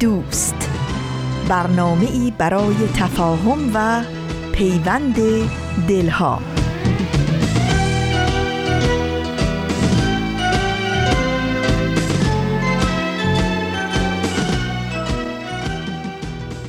دوست. برنامه ای برای تفاهم و پیوند دلها.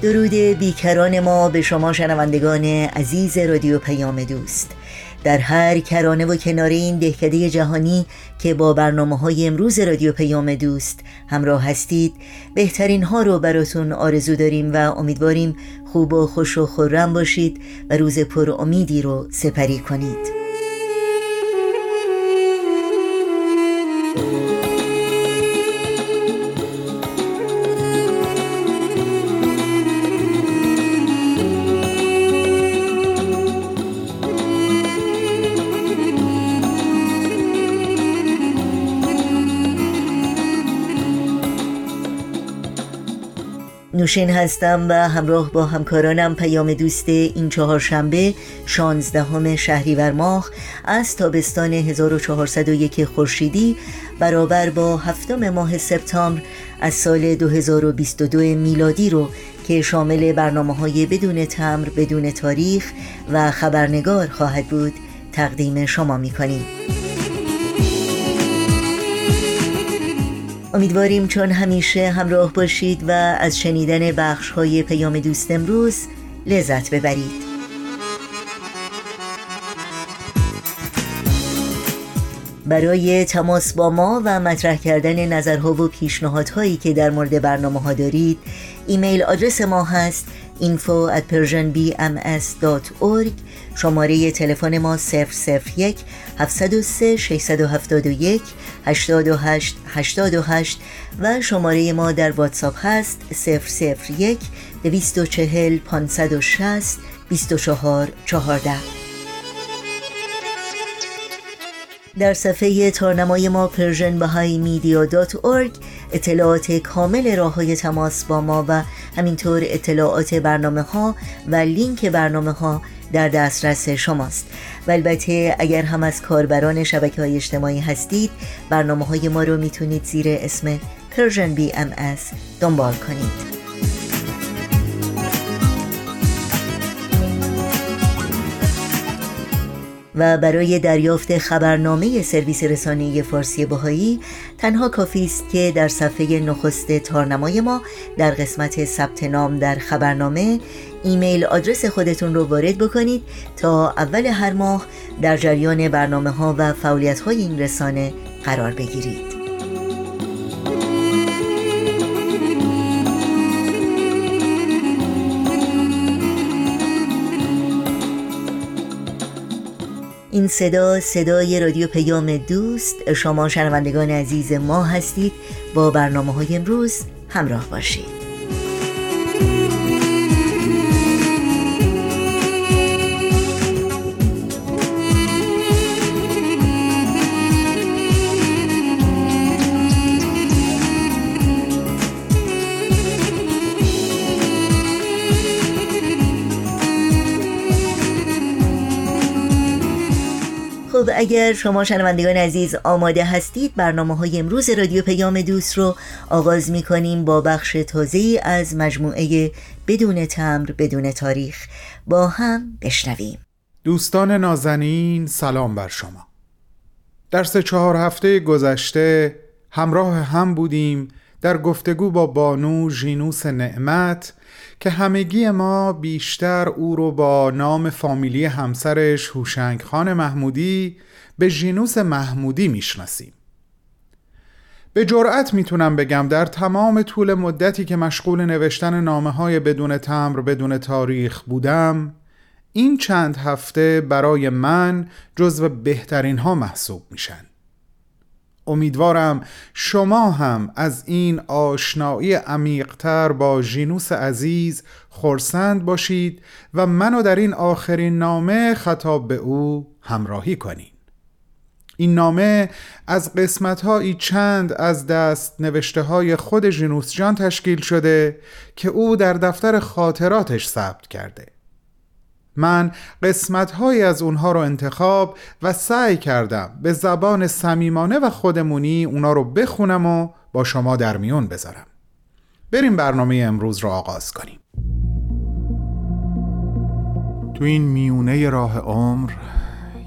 درود بیکران ما به شما شنوندگان عزیز رادیو پیام دوست. در هر کرانه و کنار این دهکده جهانی که با برنامه های امروز رادیو پیام دوست همراه هستید بهترین ها رو براتون آرزو داریم و امیدواریم خوب و خوش و خورم باشید و روز پر امیدی رو سپری کنید. نوشین هستم و همراه با همکارانم پیام دوست این چهارشنبه 16 شهریور ماه از تابستان 1401 خورشیدی برابر با هفتم ماه سپتامبر از سال 2022 میلادی رو که شامل برنامه های بدون تمر بدون تاریخ و خبرنگار خواهد بود تقدیم شما می کنیم. امیدواریم چون همیشه همراه باشید و از شنیدن بخش های پیام دوست امروز لذت ببرید. برای تماس با ما و مطرح کردن نظرها و پیشنهادهایی که در مورد برنامه ها دارید ایمیل آدرس ما هست info at persianbms.org شماره تلفن ما 001 703 671 828 828 و شماره ما در واتساپ هست 001 240 560 24 14 در صفحه تارنمای ما پرژن اطلاعات کامل راه های تماس با ما و همینطور اطلاعات برنامه ها و لینک برنامه ها در دسترس شماست. و البته اگر هم از کاربران شبکه های اجتماعی هستید برنامه های ما رو می‌تونید زیر اسم Persian BMS دنبال کنید. و برای دریافت خبرنامه سرویس رسانه فارسی بهایی تنها کافی است که در صفحه نخست تارنمای ما در قسمت ثبت نام در خبرنامه ایمیل آدرس خودتون رو وارد بکنید تا اول هر ماه در جریان برنامه ها و فعالیت های این رسانه قرار بگیرید. این صدا صدای رادیو پیام دوست. شما شنوندگان عزیز ما هستید. با برنامه های امروز همراه باشید. اگر شما شنوندگان عزیز آماده هستید برنامه های امروز رادیو پیام دوست رو آغاز می کنیم با بخش تازه از مجموعه بدون تمر بدون تاریخ. با هم بشنویم. دوستان نازنین سلام بر شما. در سه چهار هفته گذشته همراه هم بودیم در گفتگو با بانو ژینوس نعمت که همگی ما بیشتر او رو با نام فامیلی همسرش هوشنگ خان محمودی به ژینوس محمودی می‌شناسیم. به جرأت می‌تونم بگم در تمام طول مدتی که مشغول نوشتن نامه های بدون تمر بدون تاریخ بودم این چند هفته برای من جزو بهترین ها محسوب میشن. امیدوارم شما هم از این آشنایی عمیقتر با ژینوس عزیز خورسند باشید و منو در این آخرین نامه خطاب به او همراهی کنید. این نامه از قسمت چند از دست نوشته های خود ژینوس جان تشکیل شده که او در دفتر خاطراتش ثبت کرده. من قسمت از اونها رو انتخاب و سعی کردم به زبان صمیمانه و خودمونی اونا رو بخونم و با شما در میون بذارم. بریم برنامه امروز رو آغاز کنیم. تو این میونه راه عمر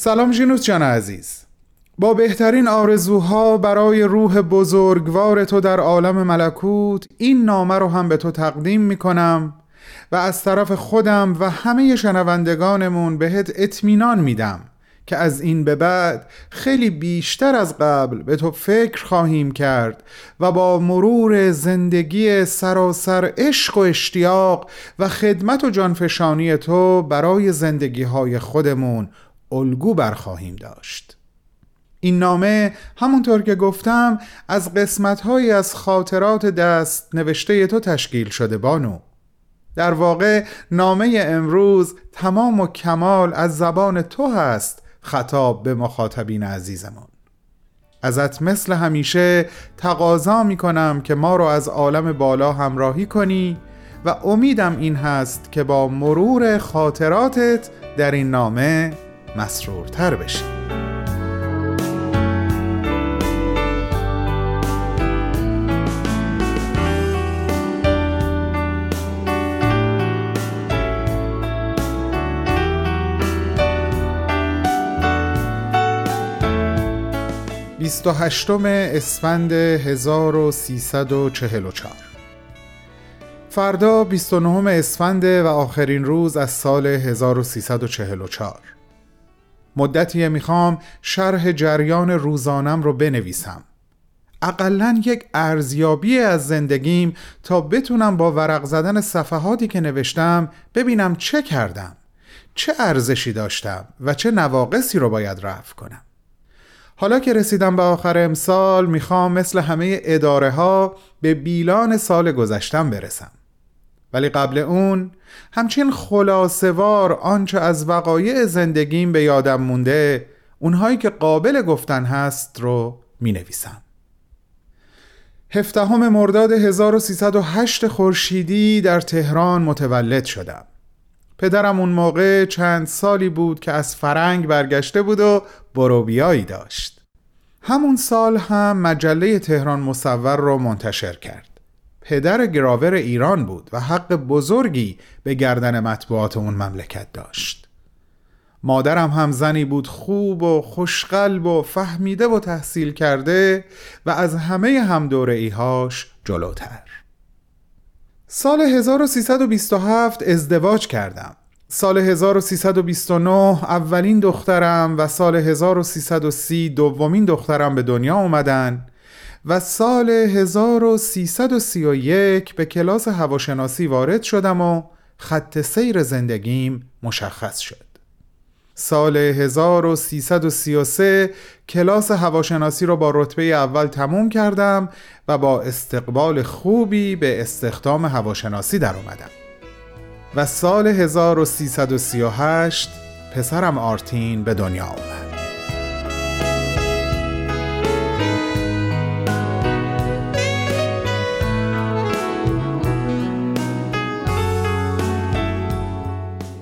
سلام جینوس جان عزیز. با بهترین آرزوها برای روح بزرگوار تو در عالم ملکوت این نامه رو هم به تو تقدیم می کنم و از طرف خودم و همه شنوندگانمون بهت اطمینان میدم که از این به بعد خیلی بیشتر از قبل به تو فکر خواهیم کرد و با مرور زندگی سراسر عشق و اشتیاق و خدمت و جانفشانی تو برای زندگی های خودمون الگو برخواهیم داشت. این نامه همونطور که گفتم از قسمتهایی از خاطرات دست نوشته تو تشکیل شده بانو. در واقع نامه امروز تمام و کمال از زبان تو هست خطاب به مخاطبین عزیزمان ازت مثل همیشه تقاضا می کنم که ما رو از عالم بالا همراهی کنی و امیدم این هست که با مرور خاطراتت در این نامه مسرورتر بشی بیست و هشتم اسفند 1344 فردا 29 اسفند و آخرین روز از سال 1344 مدتیه می‌خوام شرح جریان روزانم رو بنویسم. اقلا یک ارزیابی از زندگیم تا بتونم با ورق زدن صفحاتی که نوشتم ببینم چه کردم چه ارزشی داشتم و چه نواقصی رو باید رفع کنم. حالا که رسیدم به آخر امسال می‌خوام مثل همه اداره ها به بیلان سال گذشتم برسم. ولی قبل اون همچین خلاصوار آنچه از وقایع زندگیم به یادم مونده اونهایی که قابل گفتن هست رو می نویسم هفدهم مرداد 1308 خورشیدی در تهران متولد شدم. پدرم اون موقع چند سالی بود که از فرنگ برگشته بود و بروبیایی داشت. همون سال هم مجله تهران مصور رو منتشر کرد. پدر گراور ایران بود و حق بزرگی به گردن مطبوعات اون مملکت داشت. مادرم هم زنی بود خوب و خوشقلب و فهمیده و تحصیل کرده و از همه هم دوره ایهاش جلوتر سال 1327 ازدواج کردم. سال 1329 اولین دخترم و سال 1330 دومین دخترم به دنیا اومدن. و سال 1331 به کلاس هواشناسی وارد شدم و خط سیر زندگیم مشخص شد. سال 1333 کلاس هواشناسی را با رتبه اول تموم کردم و با استقبال خوبی به استخدام هواشناسی در اومدم. و سال 1338 پسرم آرتین به دنیا آمد.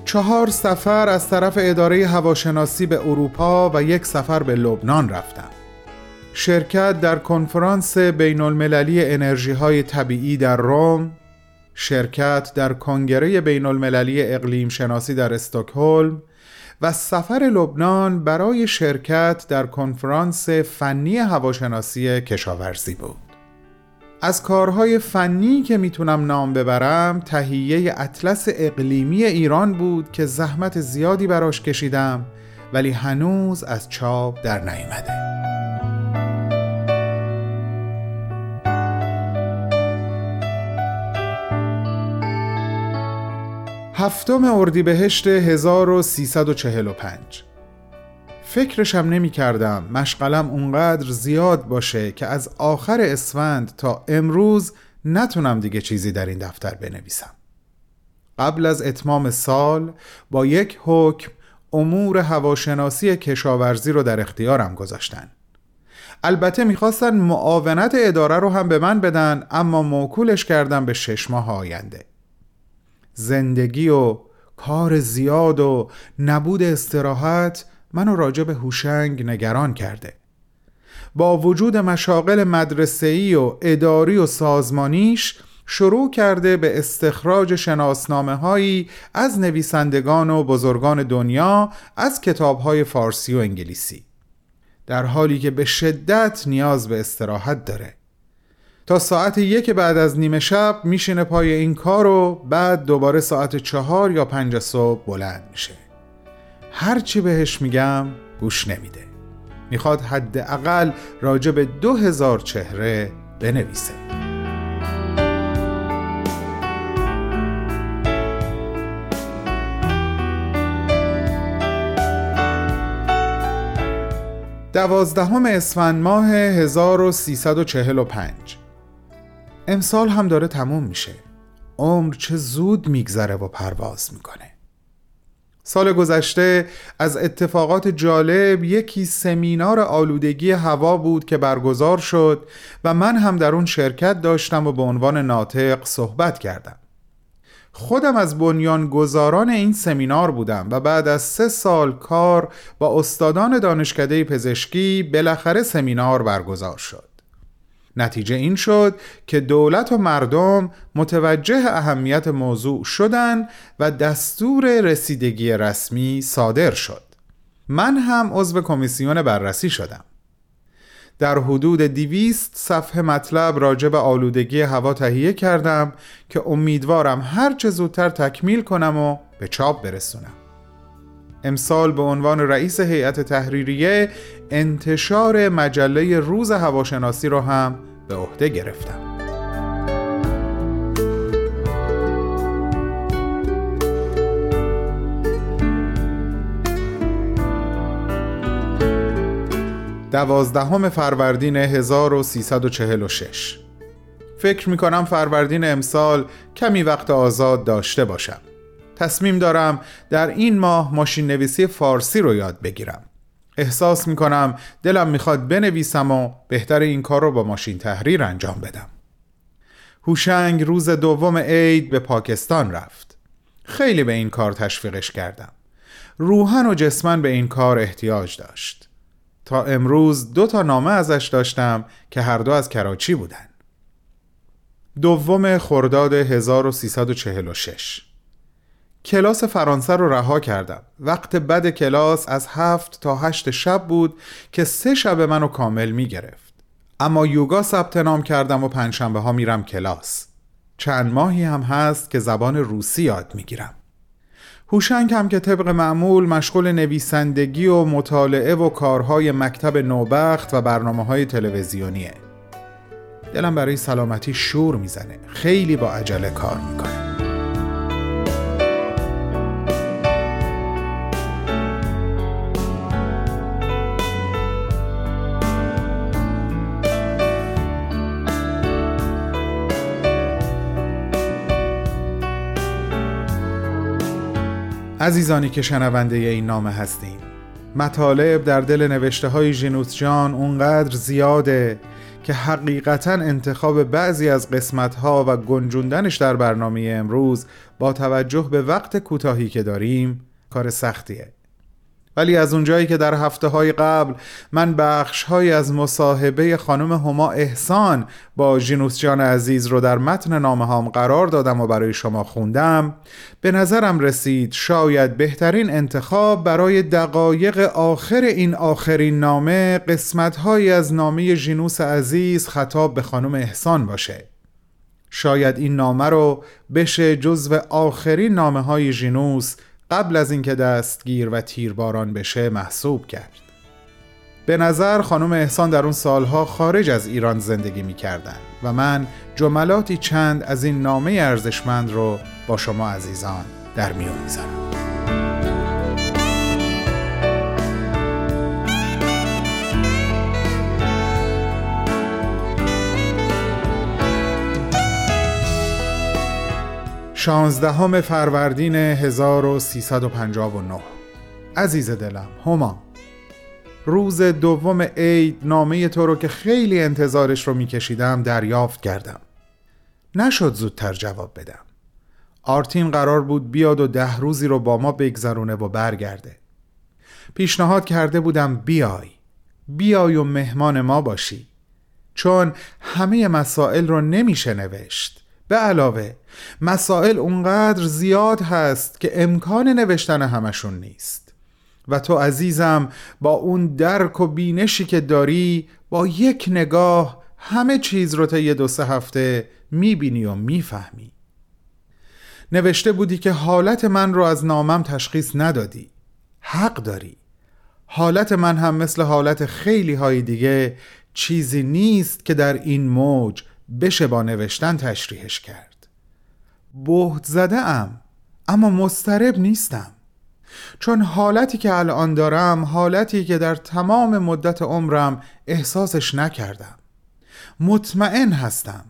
چهار سفر از طرف اداره هواشناسی به اروپا و یک سفر به لبنان رفتم شرکت در کنفرانس بین المللی انرژی های طبیعی در روم شرکت در کنگره بین المللی اقلیم شناسی در استکهلم و سفر لبنان برای شرکت در کنفرانس فنی هواشناسی کشاورزی بود. از کارهای فنی که می‌تونم نام ببرم تهیه اطلس اقلیمی ایران بود که زحمت زیادی براش کشیدم ولی هنوز از چاپ در نیامده. هفتم اردیبهشت 1345 فکرشم نمی کردم مشغلم اونقدر زیاد باشه که از آخر اسفند تا امروز نتونم دیگه چیزی در این دفتر بنویسم. قبل از اتمام سال با یک حکم امور هواشناسی کشاورزی رو در اختیارم گذاشتن. البته می‌خواستن معاونت اداره رو هم به من بدن اما موکولش کردم به شش ماه آینده. زندگی و کار زیاد و نبود استراحت منو راجع به هوشنگ نگران کرده. با وجود مشاغل مدرسه‌ای و اداری و سازمانیش شروع کرده به استخراج شناسنامه هایی از نویسندگان و بزرگان دنیا از کتاب های فارسی و انگلیسی. در حالی که به شدت نیاز به استراحت داره. تا ساعت یک بعد از نیمه شب میشینه پای این کار و بعد دوباره ساعت چهار یا پنج صبح بلند میشه. هرچی بهش میگم گوش نمیده. می‌خواد حداقل راجع به دو هزار چهره بنویسه. دوازدهم اسفند ماه 1345 امسال هم داره تموم میشه. عمر چه زود میگذره و پرواز می‌کنه. سال گذشته از اتفاقات جالب یکی سمینار آلودگی هوا بود که برگزار شد و من هم در اون شرکت داشتم و به عنوان ناطق صحبت کردم. خودم از بنیانگذاران این سمینار بودم و بعد از سه سال کار با استادان دانشکده پزشکی بالاخره سمینار برگزار شد. نتیجه این شد که دولت و مردم متوجه اهمیت موضوع شدند و دستور رسیدگی رسمی صادر شد. من هم عضو کمیسیون بررسی شدم. در حدود دیویست صفحه مطلب راجع به آلودگی هوا تهیه کردم که امیدوارم هر چه زودتر تکمیل کنم و به چاپ برسونم. امسال به عنوان رئیس هیئت تحریریه انتشار مجله روز هواشناسی رو هم به عهده گرفتم. دوازدهم فروردین 1346 فکر می کنم فروردین امسال کمی وقت آزاد داشته باشم. تصمیم دارم در این ماه ماشین نویسی فارسی رو یاد بگیرم. احساس می کنم دلم می‌خواد بنویسم و بهتر این کار رو با ماشین تحریر انجام بدم. هوشنگ روز دوم عید به پاکستان رفت. خیلی به این کار تشویقش کردم. روحن و جسمن به این کار احتیاج داشت. تا امروز دو تا نامه ازش داشتم که هر دو از کراچی بودن. دوم خرداد 1346 کلاس فرانسه رو رها کردم. وقت بد کلاس از هفت تا هشت شب بود که سه شب منو کامل می گرفت. اما یوگا ثبت نام کردم و پنجشنبه ها میرم کلاس. چند ماهی هم هست که زبان روسی یاد می‌گیرم هوشنگ هم که طبق معمول مشغول نویسندگی و مطالعه و کارهای مکتب نوبخت و برنامه های تلویزیونیه. دلم برای سلامتی شور می‌زنه. خیلی با عجله کار می‌کنه عزیزانی که شنونده این نامه هستیم مطالب در دل نوشته های جینوس جان اونقدر زیاده که حقیقتا انتخاب بعضی از قسمت ها و گنجوندنش در برنامه امروز با توجه به وقت کوتاهی که داریم کار سختیه. ولی از اونجایی که در هفته های قبل من بخش های از مصاحبه خانم هما احسان با جینوس جان عزیز رو در متن نامه هام قرار دادم و برای شما خوندم به نظرم رسید شاید بهترین انتخاب برای دقایق آخر این آخرین نامه قسمت های از نامه جینوس عزیز خطاب به خانم احسان باشه. شاید این نامه رو بشه جزو آخرین نامه های جینوس قبل از اینکه دستگیر و تیرباران بشه محسوب کرد. به نظر خانم احسان در اون سالها خارج از ایران زندگی می کردن و من جملاتی چند از این نامه ارزشمند رو با شما عزیزان در میون می‌ذارم. شانزدهم فروردین 1359 عزیز دلم هما. روز دوم عید نامه تو رو که خیلی انتظارش رو میکشیدم دریافت کردم. نشد زودتر جواب بدم. آرتین قرار بود بیاد و ده روزی رو با ما بگذرونه و برگرده. پیشنهاد کرده بودم بیای. بیای و مهمان ما باشی. چون همه مسائل رو نمیشه نوشت. به علاوه مسائل اونقدر زیاد هست که امکان نوشتن همشون نیست. و تو عزیزم با اون درک و بینشی که داری با یک نگاه همه چیز رو تا یه دو سه هفته می‌بینی و می‌فهمی. نوشته بودی که حالت من رو از نامم تشخیص ندادی. حق داری. حالت من هم مثل حالت خیلی های دیگه چیزی نیست که در این موج بشه با نوشتن تشریحش کرد. بهت زده ام اما مسترب نیستم. چون حالتی که الان دارم حالتی که در تمام مدت عمرم احساسش نکردم. مطمئن هستم.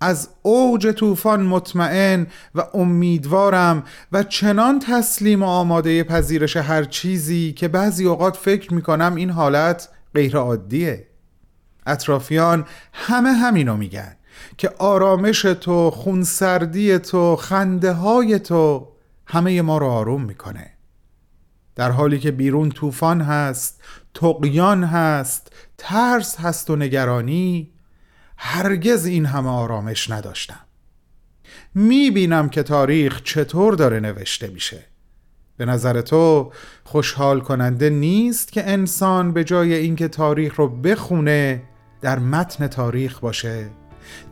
از اوج طوفان مطمئن و امیدوارم و چنان تسلیم و آماده پذیرش هر چیزی که بعضی اوقات فکر می‌کنم این حالت غیر عادیه اطرافیان همه همینو میگن که آرامش تو خونسردی تو خنده های تو همه ما رو آروم می‌کنه. در حالی که بیرون طوفان هست تقیان هست ترس هست و نگرانی هرگز این همه آرامش نداشتم. می‌بینم که تاریخ چطور داره نوشته میشه. به نظر تو خوشحال کننده نیست که انسان به جای اینکه تاریخ رو بخونه در متن تاریخ باشه.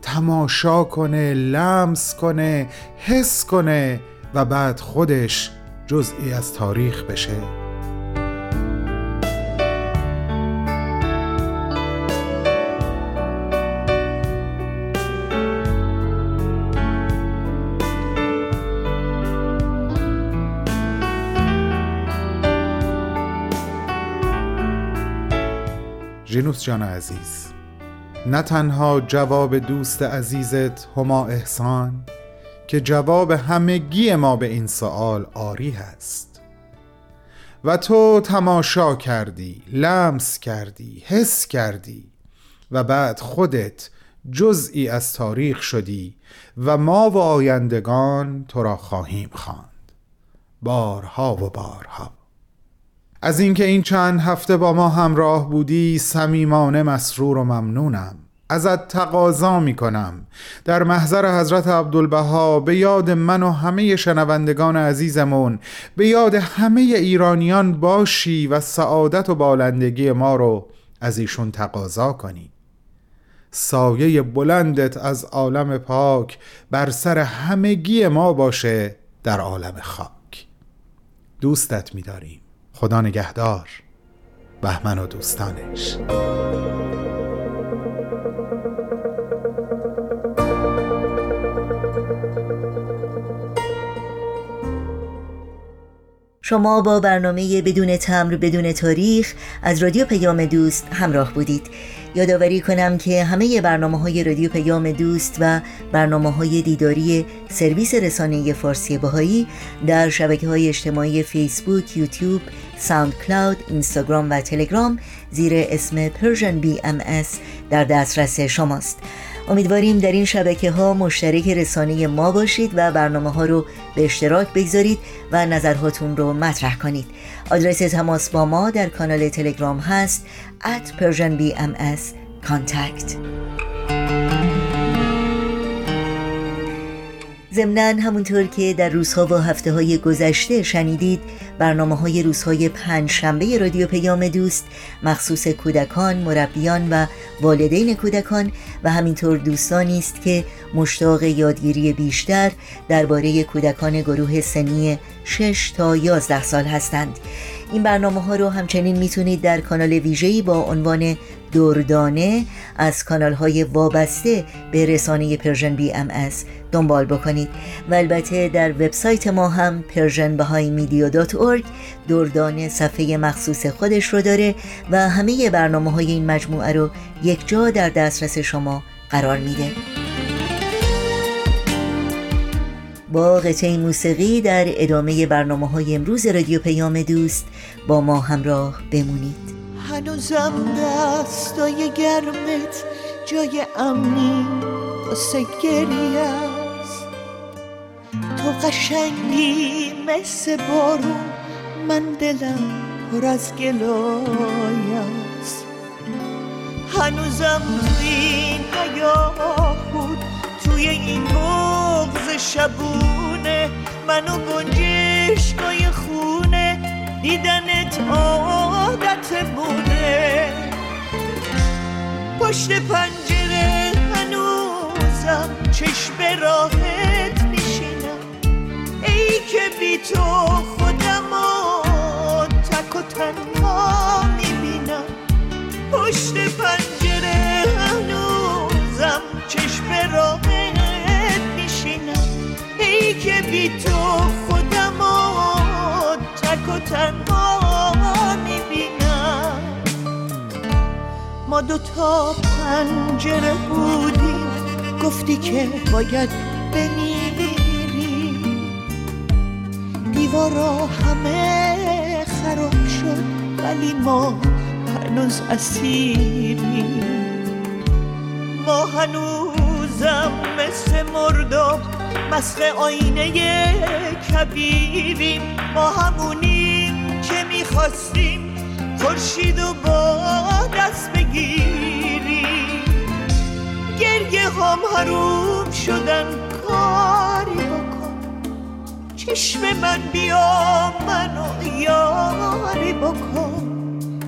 تماشا کنه لمس کنه حس کنه و بعد خودش جزئی از تاریخ بشه. جینوس جان عزیز نه تنها جواب دوست عزیزت هما احسان که جواب همگی ما به این سوال آری هست. و تو تماشا کردی لمس کردی حس کردی و بعد خودت جزئی از تاریخ شدی و ما و آیندگان تو را خواهیم خواند. بارها و بارها. از اینکه این چند هفته با ما همراه بودی صمیمانه مسرور و ممنونم. ازت تقاضا می کنم در محضر حضرت عبدالبها به یاد من و همه شنوندگان عزیزمون به یاد همه ایرانیان باشی و سعادت و بالندگی ما رو از ایشون تقاضا کنی. سایه بلندت از عالم پاک بر سر همگی ما باشه در عالم خاک. دوستت می‌داریم. خدا نگهدار. بهمن و دوستانش. شما با برنامه بدون تمر بدون تاریخ از رادیو پیام دوست همراه بودید. یادآوری کنم که همه برنامه های رادیو پیام دوست و برنامه های دیداری سرویس رسانه فارسی باهایی در شبکه های اجتماعی فیسبوک، یوتیوب، ساوند کلاود، اینستاگرام و تلگرام زیر اسم بی ام در دسترس شماست. امیدواریم در این شبکه ها مشترک رسانه ما باشید و برنامه ها رو به اشتراک بگذارید و نظرهاتون رو مطرح کنید. آدرس تماس با ما در کانال تلگرام هست at persianbms contact. ضمنا همونطور که در روزها و هفته های گذشته شنیدید برنامه های روزهای پنج شنبه رادیو پیام دوست مخصوص کودکان، مربیان و والدین کودکان و همینطور دوستانی است که مشتاق یادگیری بیشتر درباره کودکان گروه سنی 6 تا 11 سال هستند. این برنامه ها رو همچنین می‌تونید در کانال ویژه‌ای با عنوان دردانه از کانال های وابسته به رسانه Persian BMS دنبال بکنید. و البته در وبسایت ما هم Persian org دردانه صفحه مخصوص خودش رو داره و همه برنامه های این مجموعه رو یک جا در دسترس شما قرار میده. با قطعه موسیقی در ادامه برنامه های امروز رادیو پیام دوست با ما همراه بمونید. هنوزم دستای گرمت جای امنی واسه گریه است. تو قشنگی مثل بارون من دلم پر از گلای است. هنوزم توی این بود توی این بغز شبونه منو گنجشگای خونه دیدنت عادت بوده پشت پنجره هنوزم چشم راحت میشینم. ای که بی تو خودم تک و تنها می‌بینم. پشت پنجره هنوزم چشم راحت میشینم. ای که بی تو خودم تک و تنها ما دوتا پنجره بودیم. گفتی که باید بمیری دیوارا همه خراب شد ولی ما هنوز اسیریم. ما هنوزم مثل مرداب مسخ آینه کبیریم. ما همونیم که می‌خواستیم خورشید و با دست بگیریم گرگه هم حروم شدن کاری بکن. چشم من بیا منو یاری بکن.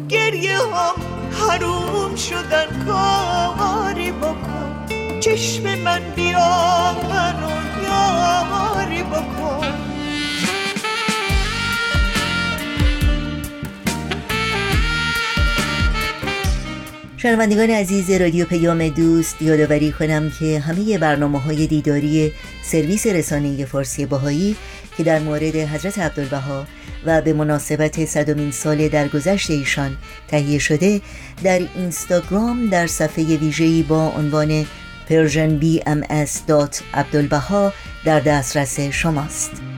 گریه هم حروم شدن کاری بکن. چشم من بیا منو یاری بکن. شنوندگان عزیز رادیو پیام دوست یادآوری کنم که همه برنامه های دیداری سرویس رسانه فارسی باهایی که در مورد حضرت عبدالبها و به مناسبت صدمین سال درگذشت ایشان تهیه شده در اینستاگرام در صفحه ویژه‌ای با عنوان persianbms.abdulbaha در دسترس شماست.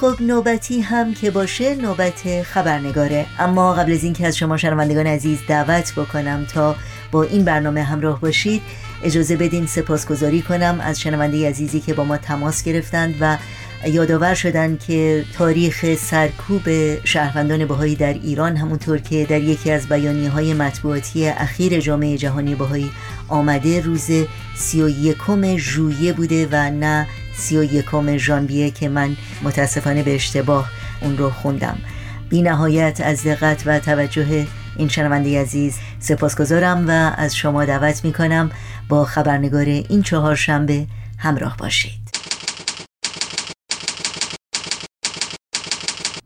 خب نوبتی هم که باشه نوبت خبرنگاره. اما قبل از اینکه از شما شنوندگان عزیز دعوت بکنم تا با این برنامه همراه باشید اجازه بدین سپاسگزاری کنم از شنونده عزیزی که با ما تماس گرفتند و یادآور شدن که تاریخ سرکوب شهروندان بهایی در ایران همونطور که در یکی از بیانی های مطبوعاتی اخیر جامعه جهانی بهایی آمده روز سی و یکم ژوئیه بوده و نه سی و یکم ژانویه که من متاسفانه به اشتباه اون رو خوندم. بی نهایت از دقت و توجه این شنونده عزیز سپاسگزارم و از شما دعوت می کنم با خبرنگار این چهار شنبه همراه باشید.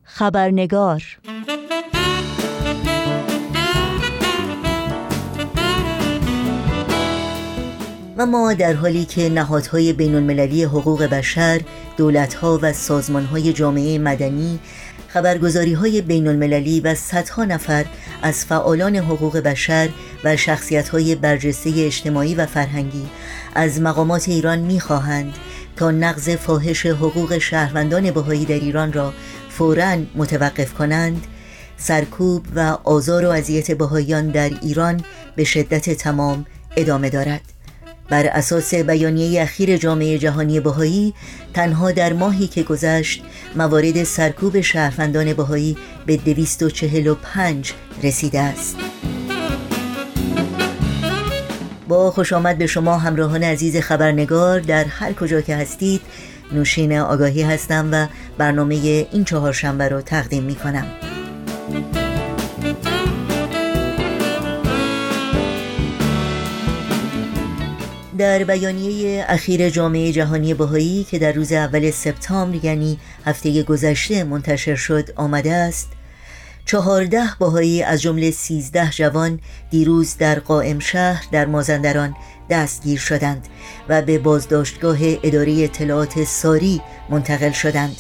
خبرنگار و ما در حالی که نهادهای بین المللی حقوق بشر، دولتها و سازمانهای جامعه مدنی خبرگزاری های بین المللی و صدها نفر از فعالان حقوق بشر و شخصیت های برجسته اجتماعی و فرهنگی از مقامات ایران می‌خواهند تا نقض فاحش حقوق شهروندان بهایی در ایران را فوراً متوقف کنند سرکوب و آزار و اذیت بهاییان در ایران به شدت تمام ادامه دارد. بر اساس بیانیه اخیر جامعه جهانی بهایی تنها در ماهی که گذشت موارد سرکوب شهروندان بهایی به 245 رسیده است. با خوش آمد به شما همراهان عزیز خبرنگار در هر کجا که هستید نوشین آگاهی هستم و برنامه این چهارشنبه رو تقدیم می کنم. در بیانیه اخیر جامعه جهانی بهایی که در روز اول سپتامبر یعنی هفته گذشته منتشر شد آمده است. چهارده باهایی از جمله سیزده جوان دیروز در قائم شهر در مازندران دستگیر شدند و به بازداشتگاه اداره اطلاعات ساری منتقل شدند.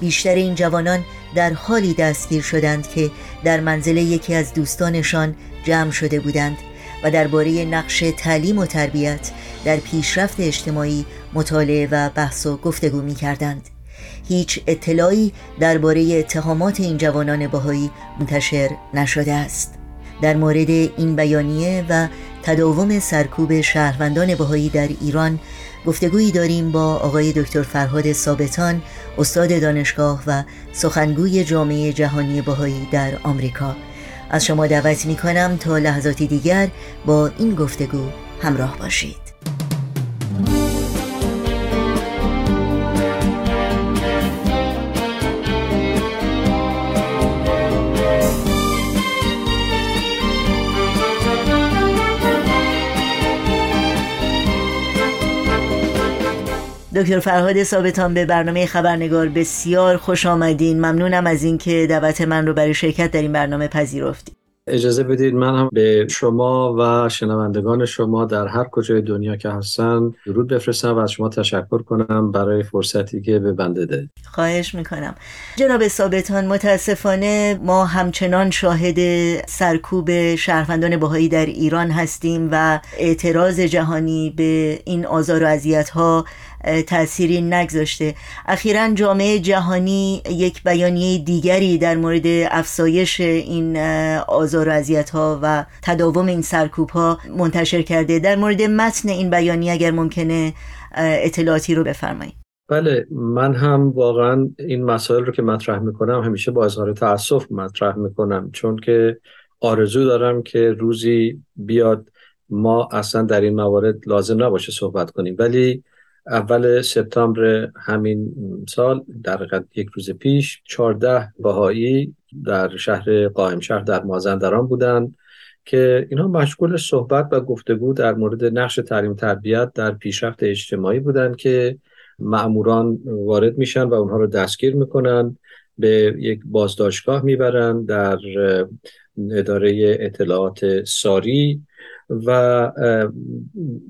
بیشتر این جوانان در حالی دستگیر شدند که در منزل یکی از دوستانشان جمع شده بودند و درباره نقش تعلیم و تربیت در پیشرفت اجتماعی مطالعه و بحث و گفتگو می کردند. هیچ اطلاعی درباره اتهامات این جوانان باهایی منتشر نشده است. در مورد این بیانیه و تداوم سرکوب شهروندان بهایی در ایران گفتگویی داریم با آقای دکتر فرهاد ثابتان استاد دانشگاه و سخنگوی جامعه جهانی بهایی در آمریکا. از شما دعوت می کنم تا لحظاتی دیگر با این گفتگو همراه باشید. دکتر فرهاد ثابتان به برنامه خبرنگار بسیار خوش آمدین. ممنونم از اینکه دعوت من رو برای شرکت در این برنامه پذیرفتید. اجازه بدید من هم به شما و شنوندگان شما در هر کجای دنیا که هستن درود بفرستم و از شما تشکر کنم برای فرصتی که به بنده ده خواهش می‌کنم. جناب ثابتان متاسفانه ما همچنان شاهد سرکوب شهروندان بهایی در ایران هستیم و اعتراض جهانی به این آزار و اذیت ها تأثیری نگذاشته. اخیرا جامعه جهانی یک بیانیه دیگری در مورد افزایش این آزار و اذیت ها و تداوم این سرکوب ها منتشر کرده. در مورد متن این بیانیه اگر ممکنه اطلاعاتی رو بفرمایید. بله من هم واقعا این مسائل رو که مطرح می‌کنم همیشه با اظهار تاسف مطرح می‌کنم. چون که آرزو دارم که روزی بیاد ما اصلا در این موارد لازم نباشه صحبت کنیم. ولی اول سپتامبر همین سال در یک روز پیش 14 باهایی در شهر قائم شهر در مازندران بودند که اینها مشغول صحبت و گفتگو در مورد نقش تعلیم تربیت در پیشرفت اجتماعی بودند که معموران وارد میشن و اونها رو دستگیر می‌کنن به یک بازداشتگاه می‌برن در اداره اطلاعات ساری. و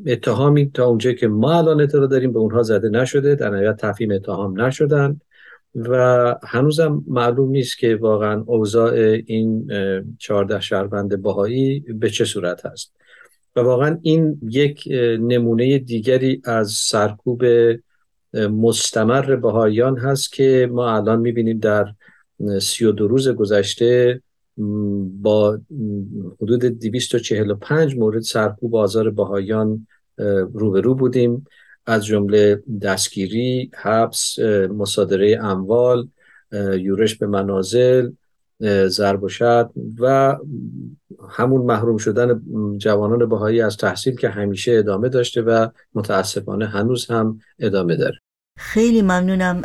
اتهامی تا اونجایی که ما الان اطلاع داریم به اونها زده نشده در نهایت تفهیم اتهام نشدن و هنوزم معلوم نیست که واقعا اوضاع این چهارده شهروند باهایی به چه صورت هست. و واقعا این یک نمونه دیگری از سرکوب مستمر بهاییان هست که ما الان می‌بینیم در سی و دو روز گذشته با حدود 245 مورد سرکوب آزار بهایان روبرو بودیم. از جمله دستگیری، حبس، مصادره اموال، یورش به منازل، ضرب و و همون محروم شدن جوانان بهایی از تحصیل که همیشه ادامه داشته و متاسفانه هنوز هم ادامه داره. خیلی ممنونم.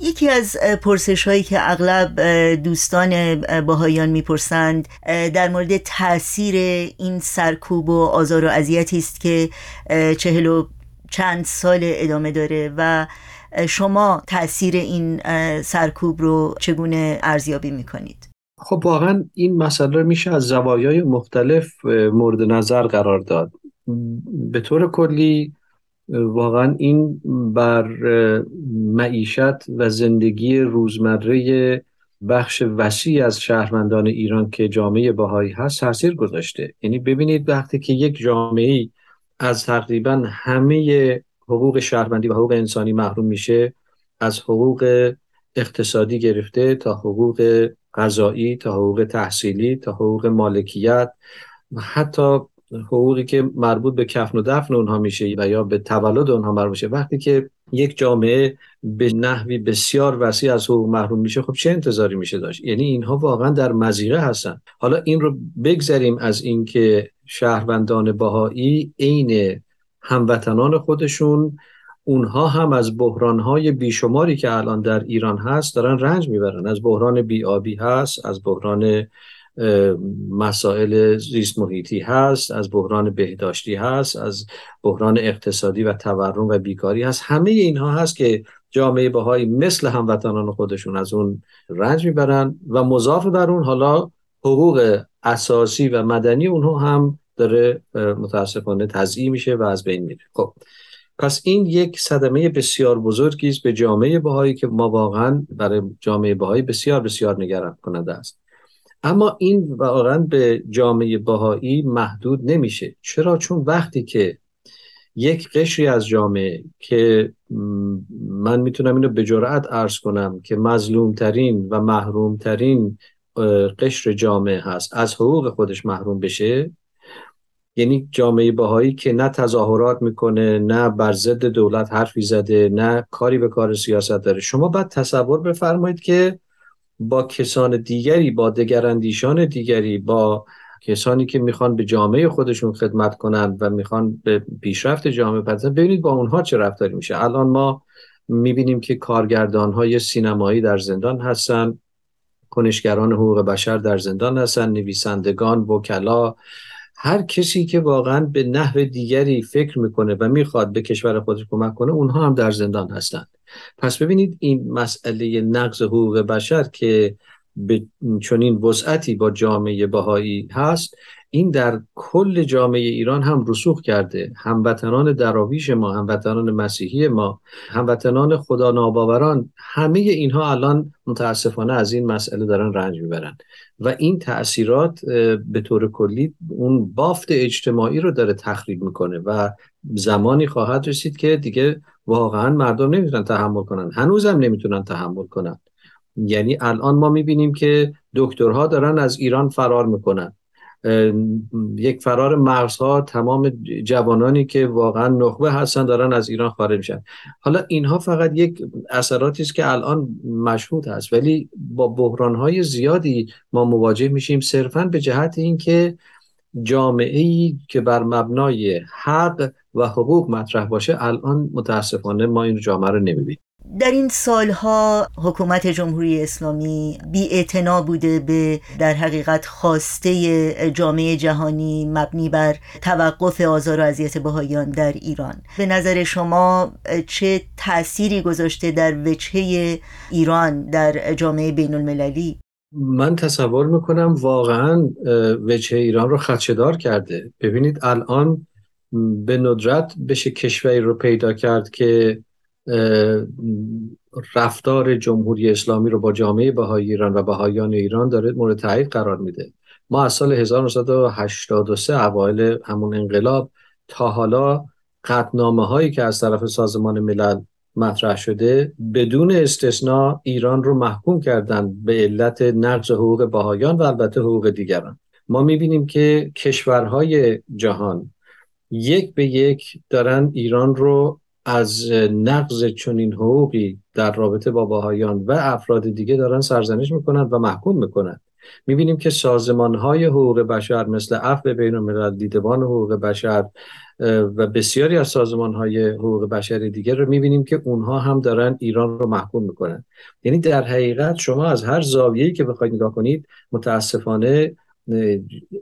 یکی از پرسش هایی که اغلب دوستان باهایان می‌پرسند در مورد تاثیر این سرکوب و آزار و اذیتی است که چهل و چند سال ادامه داره و شما تاثیر این سرکوب رو چگونه ارزیابی می‌کنید؟ خب واقعا این مسئله میشه از زوایای مختلف مورد نظر قرار داد. به طور کلی واقعا این بر معیشت و زندگی روزمره بخش وسیع از شهروندان ایران که جامعه باهایی هست تاثیر گذاشته. یعنی ببینید وقتی که یک جامعه از تقریبا همه حقوق شهروندی و حقوق انسانی محروم میشه از حقوق اقتصادی گرفته تا حقوق غذایی تا حقوق تحصیلی تا حقوق مالکیت و حتی حقوقی که مربوط به کفن و دفن اونها میشه و یا به تولد اونها مربوط میشه. وقتی که یک جامعه به نحوی بسیار وسیع از حقوق محروم میشه خب چه انتظاری میشه داشت؟ یعنی اینها واقعا در مزیقه هستن. حالا این رو بگذریم از اینکه شهروندان باهایی عین هموطنان خودشون اونها هم از بحرانهای بیشماری که الان در ایران هست دارن رنج می‌برن. از بحران بیابی هست از بحران مسائل زیست محیطی هست از بحران بهداشتی هست از بحران اقتصادی و تورم و بیکاری هست. همه اینها هست که جامعه بهایی مثل هموطنان خودشون از اون رنج می‌برن و مضاف بر اون حالا حقوق اساسی و مدنی اونها هم داره متاسفانه تضییع میشه و از بین میره. خب پس این یک صدمه بسیار بزرگی است به جامعه بهایی که ما واقعا برای جامعه بهایی بسیار بسیار نگران کننده است. اما این واقعا به جامعه بهایی محدود نمیشه. چرا؟ چون وقتی که یک قشری از جامعه که من می‌تونم اینو به جرأت عرض کنم که مظلومترین و محرومترین قشر جامعه هست از حقوق خودش محروم بشه یعنی جامعه بهایی که نه تظاهرات می‌کنه نه بر ضد دولت حرفی زده نه کاری به کار سیاست داره. شما باید تصور بفرمایید که با کسان دیگری با دگراندیشان دیگری با کسانی که می‌خوان به جامعه خودشون خدمت کنند و می‌خوان به پیشرفت جامعه پردازن. ببینید با اونها چه رفتاری میشه. الان ما می‌بینیم که کارگردان های سینمایی در زندان هستن کنشگران حقوق بشر در زندان هستن نویسندگان وکلا. هر کسی که واقعا به نحو دیگری فکر می‌کنه و می‌خواد به کشور خودش کمک کنه اونها هم در زندان هستند پس ببینید این مسئله نقض حقوق بشر که به چنین وسعتی با جامعه بهایی هست این در کل جامعه ایران هم رسوخ کرده. هموطنان دراویش ما هموطنان مسیحی ما هموطنان خدا ناباوران همه اینها الان متاسفانه از این مسئله دارن رنج می‌برن. و این تاثیرات به طور کلی اون بافت اجتماعی رو داره تخریب می‌کنه و زمانی خواهد رسید که دیگه واقعا مردم نمی‌تونن تحمل کنن. هنوزم نمی‌تونن تحمل کنن. یعنی الان ما می‌بینیم که دکترها دارن از ایران فرار می‌کنن. یک فرار مرزها تمام جوانانی که واقعا نخبه هستن دارن از ایران خارج میشن. حالا اینها فقط یک اثراتی است که الان مشهود هست. ولی با بحران های زیادی ما مواجه میشیم صرفا به جهت اینکه جامعه ای که بر مبنای حق و حقوق مطرح باشه الان متاسفانه ما این جامعه رو نمی‌بینیم. در این سالها حکومت جمهوری اسلامی بی بوده به در حقیقت خواسته جامعه جهانی مبنی بر توقف آزار و اذیت بهاییان در ایران. به نظر شما چه تأثیری گذاشته در وجهه ایران در جامعه بین المللی؟ من تصور می‌کنم واقعا وجهه ایران رو خدشدار کرده. ببینید الان به ندرت بشه کشوری رو پیدا کرد که رفتار جمهوری اسلامی رو با جامعه بهای ایران و بهاییان ایران داره مورد تایید قرار میده. ما از سال 1983 اوایل همون انقلاب تا حالا قطنامه هایی که از طرف سازمان ملل مطرح شده بدون استثنا ایران رو محکوم کردن به علت نقض حقوق بهایان و البته حقوق دیگران. ما می‌بینیم که کشورهای جهان یک به یک دارن ایران رو از نقض چنین حقوقی در رابطه با باهایان و افراد دیگه دارن سرزنش می‌کنن و محکوم می‌کنن. می‌بینیم که سازمان های حقوق بشر مثل عفو بین الملل دیدبان حقوق بشر و بسیاری از سازمان های حقوق بشر دیگه رو می‌بینیم که اونها هم دارن ایران رو محکوم می‌کنن. یعنی در حقیقت شما از هر زاویه‌ای که بخواید نگاه کنید متاسفانه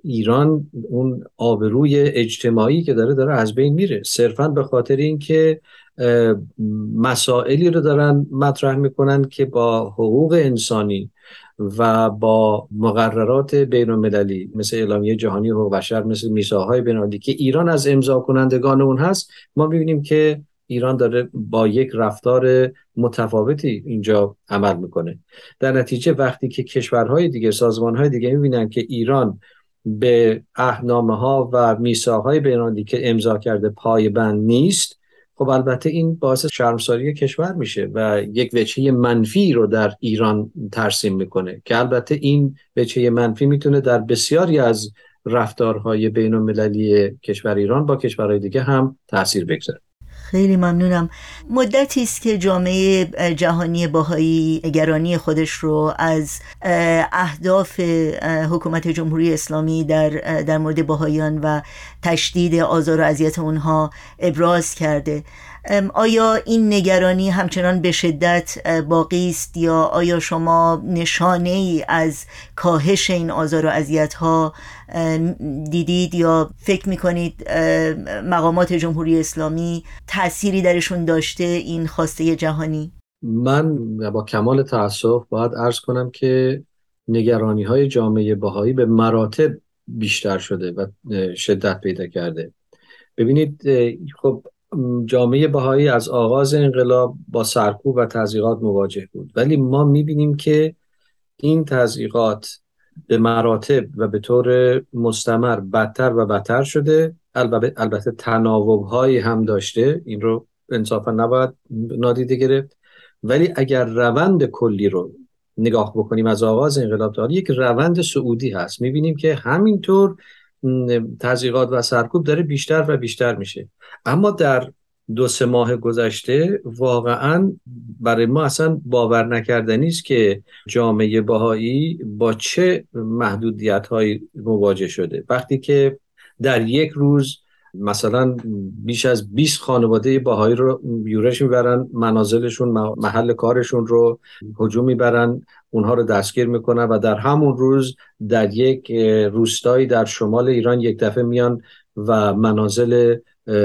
ایران اون آبروی اجتماعی که داره داره از بین میره. صرفا به خاطر اینکه مسائلی رو دارن مطرح می‌کنن که با حقوق انسانی و با مقررات بین المللی مثل اعلامیه جهانی حقوق بشر مثل میساهای بین که ایران از امضا کنندگان اون هست ما می‌بینیم که ایران داره با یک رفتار متفاوتی اینجا عمل می‌کنه. در نتیجه وقتی که کشورهای دیگه سازمانهای دیگه می‌بینن که ایران به اهنامه ها و میساهای بینالمللی که امضا کرده پایبند نیست خب البته این باعث شرمساری کشور میشه و یک وجهه منفی رو در ایران ترسیم می‌کنه که البته این وجهه منفی می‌تونه در بسیاری از رفتارهای بین المللی کشور ایران با کشورهای دیگه هم تاثیر بگذاره. خیلی ممنونم. مدتی است که جامعه جهانی باهایی نگرانی خودش رو از اهداف حکومت جمهوری اسلامی در در مورد باهایان و تشدید آزار و اذیت اونها ابراز کرده. آیا این نگرانی همچنان به شدت باقی است یا آیا شما نشانه ای از کاهش این آزار و اذیت ها دیدید یا فکر می‌کنید مقامات جمهوری اسلامی تأثیری درشون داشته این خواسته جهانی؟ من با کمال تاسف باید ارز کنم که نگرانی های جامعه باهایی به مراتب بیشتر شده و شدت پیدا کرده. ببینید خب جامعه بهایی از آغاز انقلاب با سرکوب و تضییقات مواجه بود. ولی ما می‌بینیم که این تضییقات به مراتب و به طور مستمر بدتر و بدتر شده. البته تناوب هایی هم داشته. این رو انصافا نباید نادیده گرفت. ولی اگر روند کلی رو نگاه بکنیم از آغاز انقلاب تا یک روند سعودی هست. می‌بینیم که همینطور تزیقات و سرکوب داره بیشتر و بیشتر میشه. اما در دو سه ماه گذشته واقعا برای ما اصلا باور نکردنی است که جامعه باهایی با چه محدودیت هایی مواجه شده. وقتی که در یک روز مثلا بیش از 20 خانواده باهایی رو یورش می‌برن منازلشون محل کارشون رو هجوم می‌برن اونها رو دستگیر می‌کنن و در همون روز در یک روستایی در شمال ایران یک دفعه میان و منازل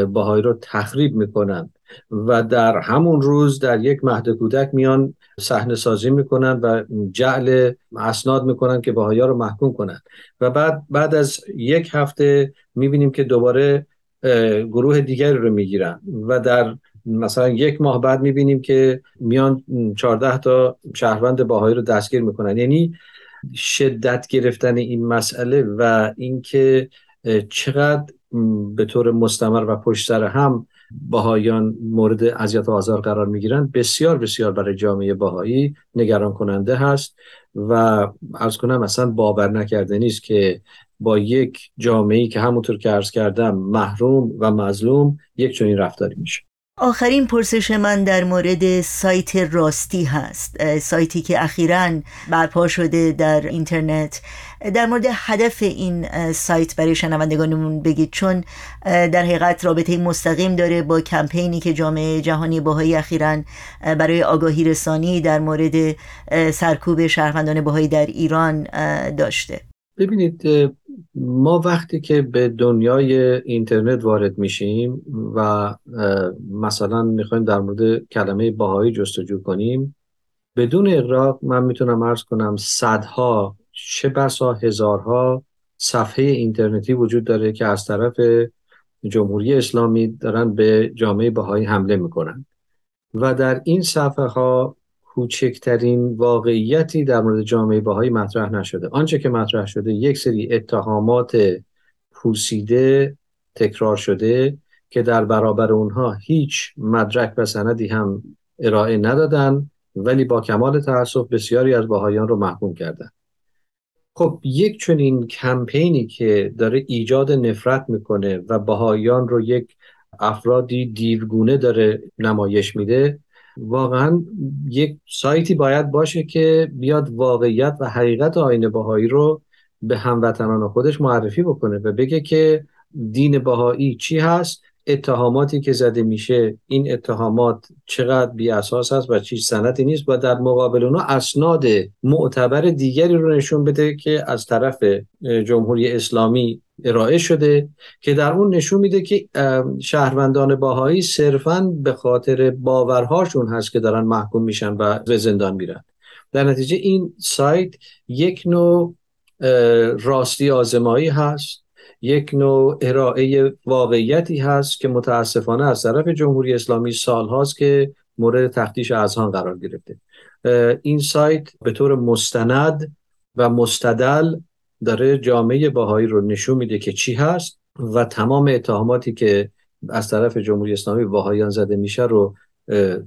باهایی رو تخریب می‌کنن و در همون روز در یک مهد کودک میان صحنه سازی می‌کنن و جعل اسناد می‌کنن که باهایی رو محکوم کنن. و بعد بعد از یک هفته می‌بینیم که دوباره گروه دیگری رو می‌گیرن و در مثلا یک ماه بعد می‌بینیم که میان 14 تا شهروند باهایی رو دستگیر می‌کنن. یعنی شدت گرفتن این مسئله و اینکه چقدر به طور مستمر و پشت سر هم باهایان مورد اذیت و آزار قرار می‌گیرن بسیار بسیار برای جامعه باهایی نگران کننده هست و از کنم اصلا باور نکرده نیست که با یک جامعه که همونطور که عرض کردم محروم و مظلوم یک چنین رفتاری میشه. آخرین پرسش من در مورد سایت راستی هست. سایتی که اخیرا برپا شده در اینترنت. در مورد هدف این سایت برای شنوندگانمون بگید چون در حقیقت رابطه مستقیم داره با کمپینی که جامعه جهانی باهایی اخیرا برای آگاهی رسانی در مورد سرکوب شهروندان باهایی در ایران داشته. ببینید ما وقتی که به دنیای اینترنت وارد میشیم و مثلا می‌خوایم در مورد کلمه باهایی جستجو کنیم بدون اقراق من می‌تونم ارز کنم صدها چه بسا هزارها صفحه اینترنتی وجود داره که از طرف جمهوری اسلامی دارن به جامعه باهایی حمله می‌کنن. و در این صفحه ها کوچکترین واقعیتی در مورد جامعه باهایی مطرح نشده. آنچه که مطرح شده یک سری اتهامات پوسیده تکرار شده که در برابر اونها هیچ مدرک و سندی هم ارائه ندادن ولی با کمال تاسف بسیاری از باهایان رو محکوم کردن. خب یک چنین کمپینی که داره ایجاد نفرت می‌کنه و باهایان رو یک افرادی دیرگونه داره نمایش میده واقعا یک سایتی باید باشه که بیاد واقعیت و حقیقت آین باهایی رو به هموطنان خودش معرفی بکنه و بگه که دین باهایی چی هست اتهاماتی که زده میشه این اتهامات چقدر بی اساس هست و چیز سنتی نیست و در مقابل اونا اسناد معتبر دیگری رو نشون بده که از طرف جمهوری اسلامی ارائه شده که در اون نشون میده که شهروندان باهایی صرفا به خاطر باورهاشون هست که دارن محکوم میشن و به زندان میرن. در نتیجه این سایت یک نوع راستی آزمایی هست. یک نوع ارائه واقعیتی هست که متاسفانه از طرف جمهوری اسلامی سال هاست که مورد تفتیش اذهان قرار گرفته. این سایت به طور مستند و مستدل داره جامعه باهایی رو نشون میده که چی هست و تمام اتهاماتی که از طرف جمهوری اسلامی باهایان زده میشه رو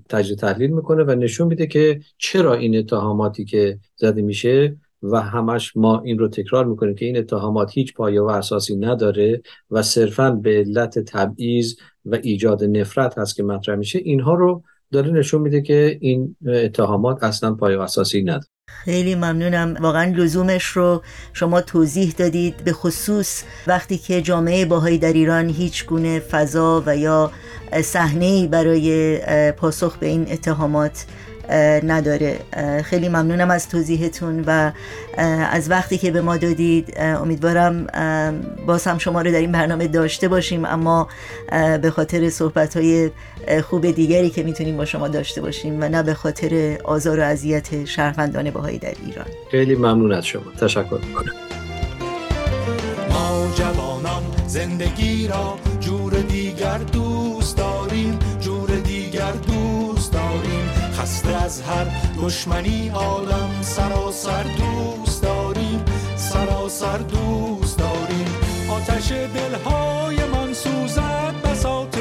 تجزیه تحلیل می‌کنه و نشون میده که چرا این اتهاماتی که زده میشه و همش ما این رو تکرار می‌کنیم که این اتهامات هیچ پایه و اساسی نداره و صرفا به علت تبعیض و ایجاد نفرت هست که مطرح میشه اینها رو داره نشون میده که این اتهامات اصلا پایه و اساسی نداره. خیلی ممنونم. واقعا لزومش رو شما توضیح دادید. به خصوص وقتی که جامعه باهایی در ایران هیچ گونه فضا و یا صحنه برای پاسخ به این اتهامات نداره. خیلی ممنونم از توضیحتون و از وقتی که به ما دادید. امیدوارم باز هم شما رو در این برنامه داشته باشیم اما به خاطر صحبت های خوب دیگری که می‌تونیم با شما داشته باشیم و نه به خاطر آزار و اذیت شهروندان باهایی در ایران. خیلی ممنون از شما. تشکر می‌کنم. ما جوانان زندگی را جور دیگر دوست داریم جور دیگر دوست خسته از هر دشمنی عالم سراسر دوست داریم سراسر دوست داریم. آتش دلهای من سوزد بساط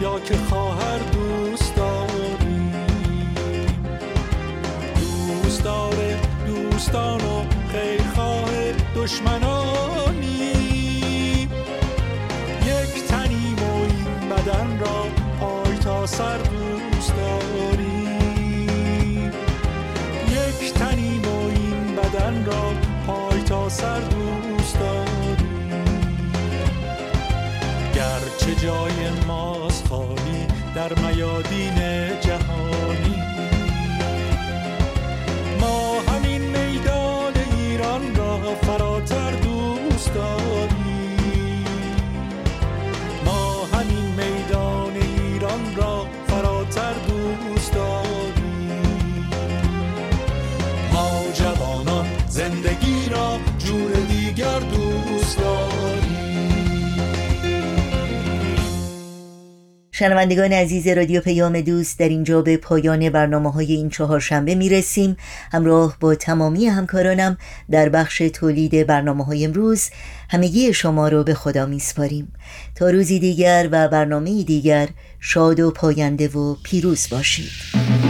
یا که خواهر دوست داریم دوست داره دوستان و خیرخواه دشمنانی شنوندگان عزیز رادیو پیام دوست در اینجا به پایان برنامه های این چهار شنبه می رسیم همراه با تمامی همکارانم در بخش تولید برنامه های امروز همگی شما رو به خدا می سپاریم تا روزی دیگر و برنامه دیگر شاد و پاینده و پیروز باشید.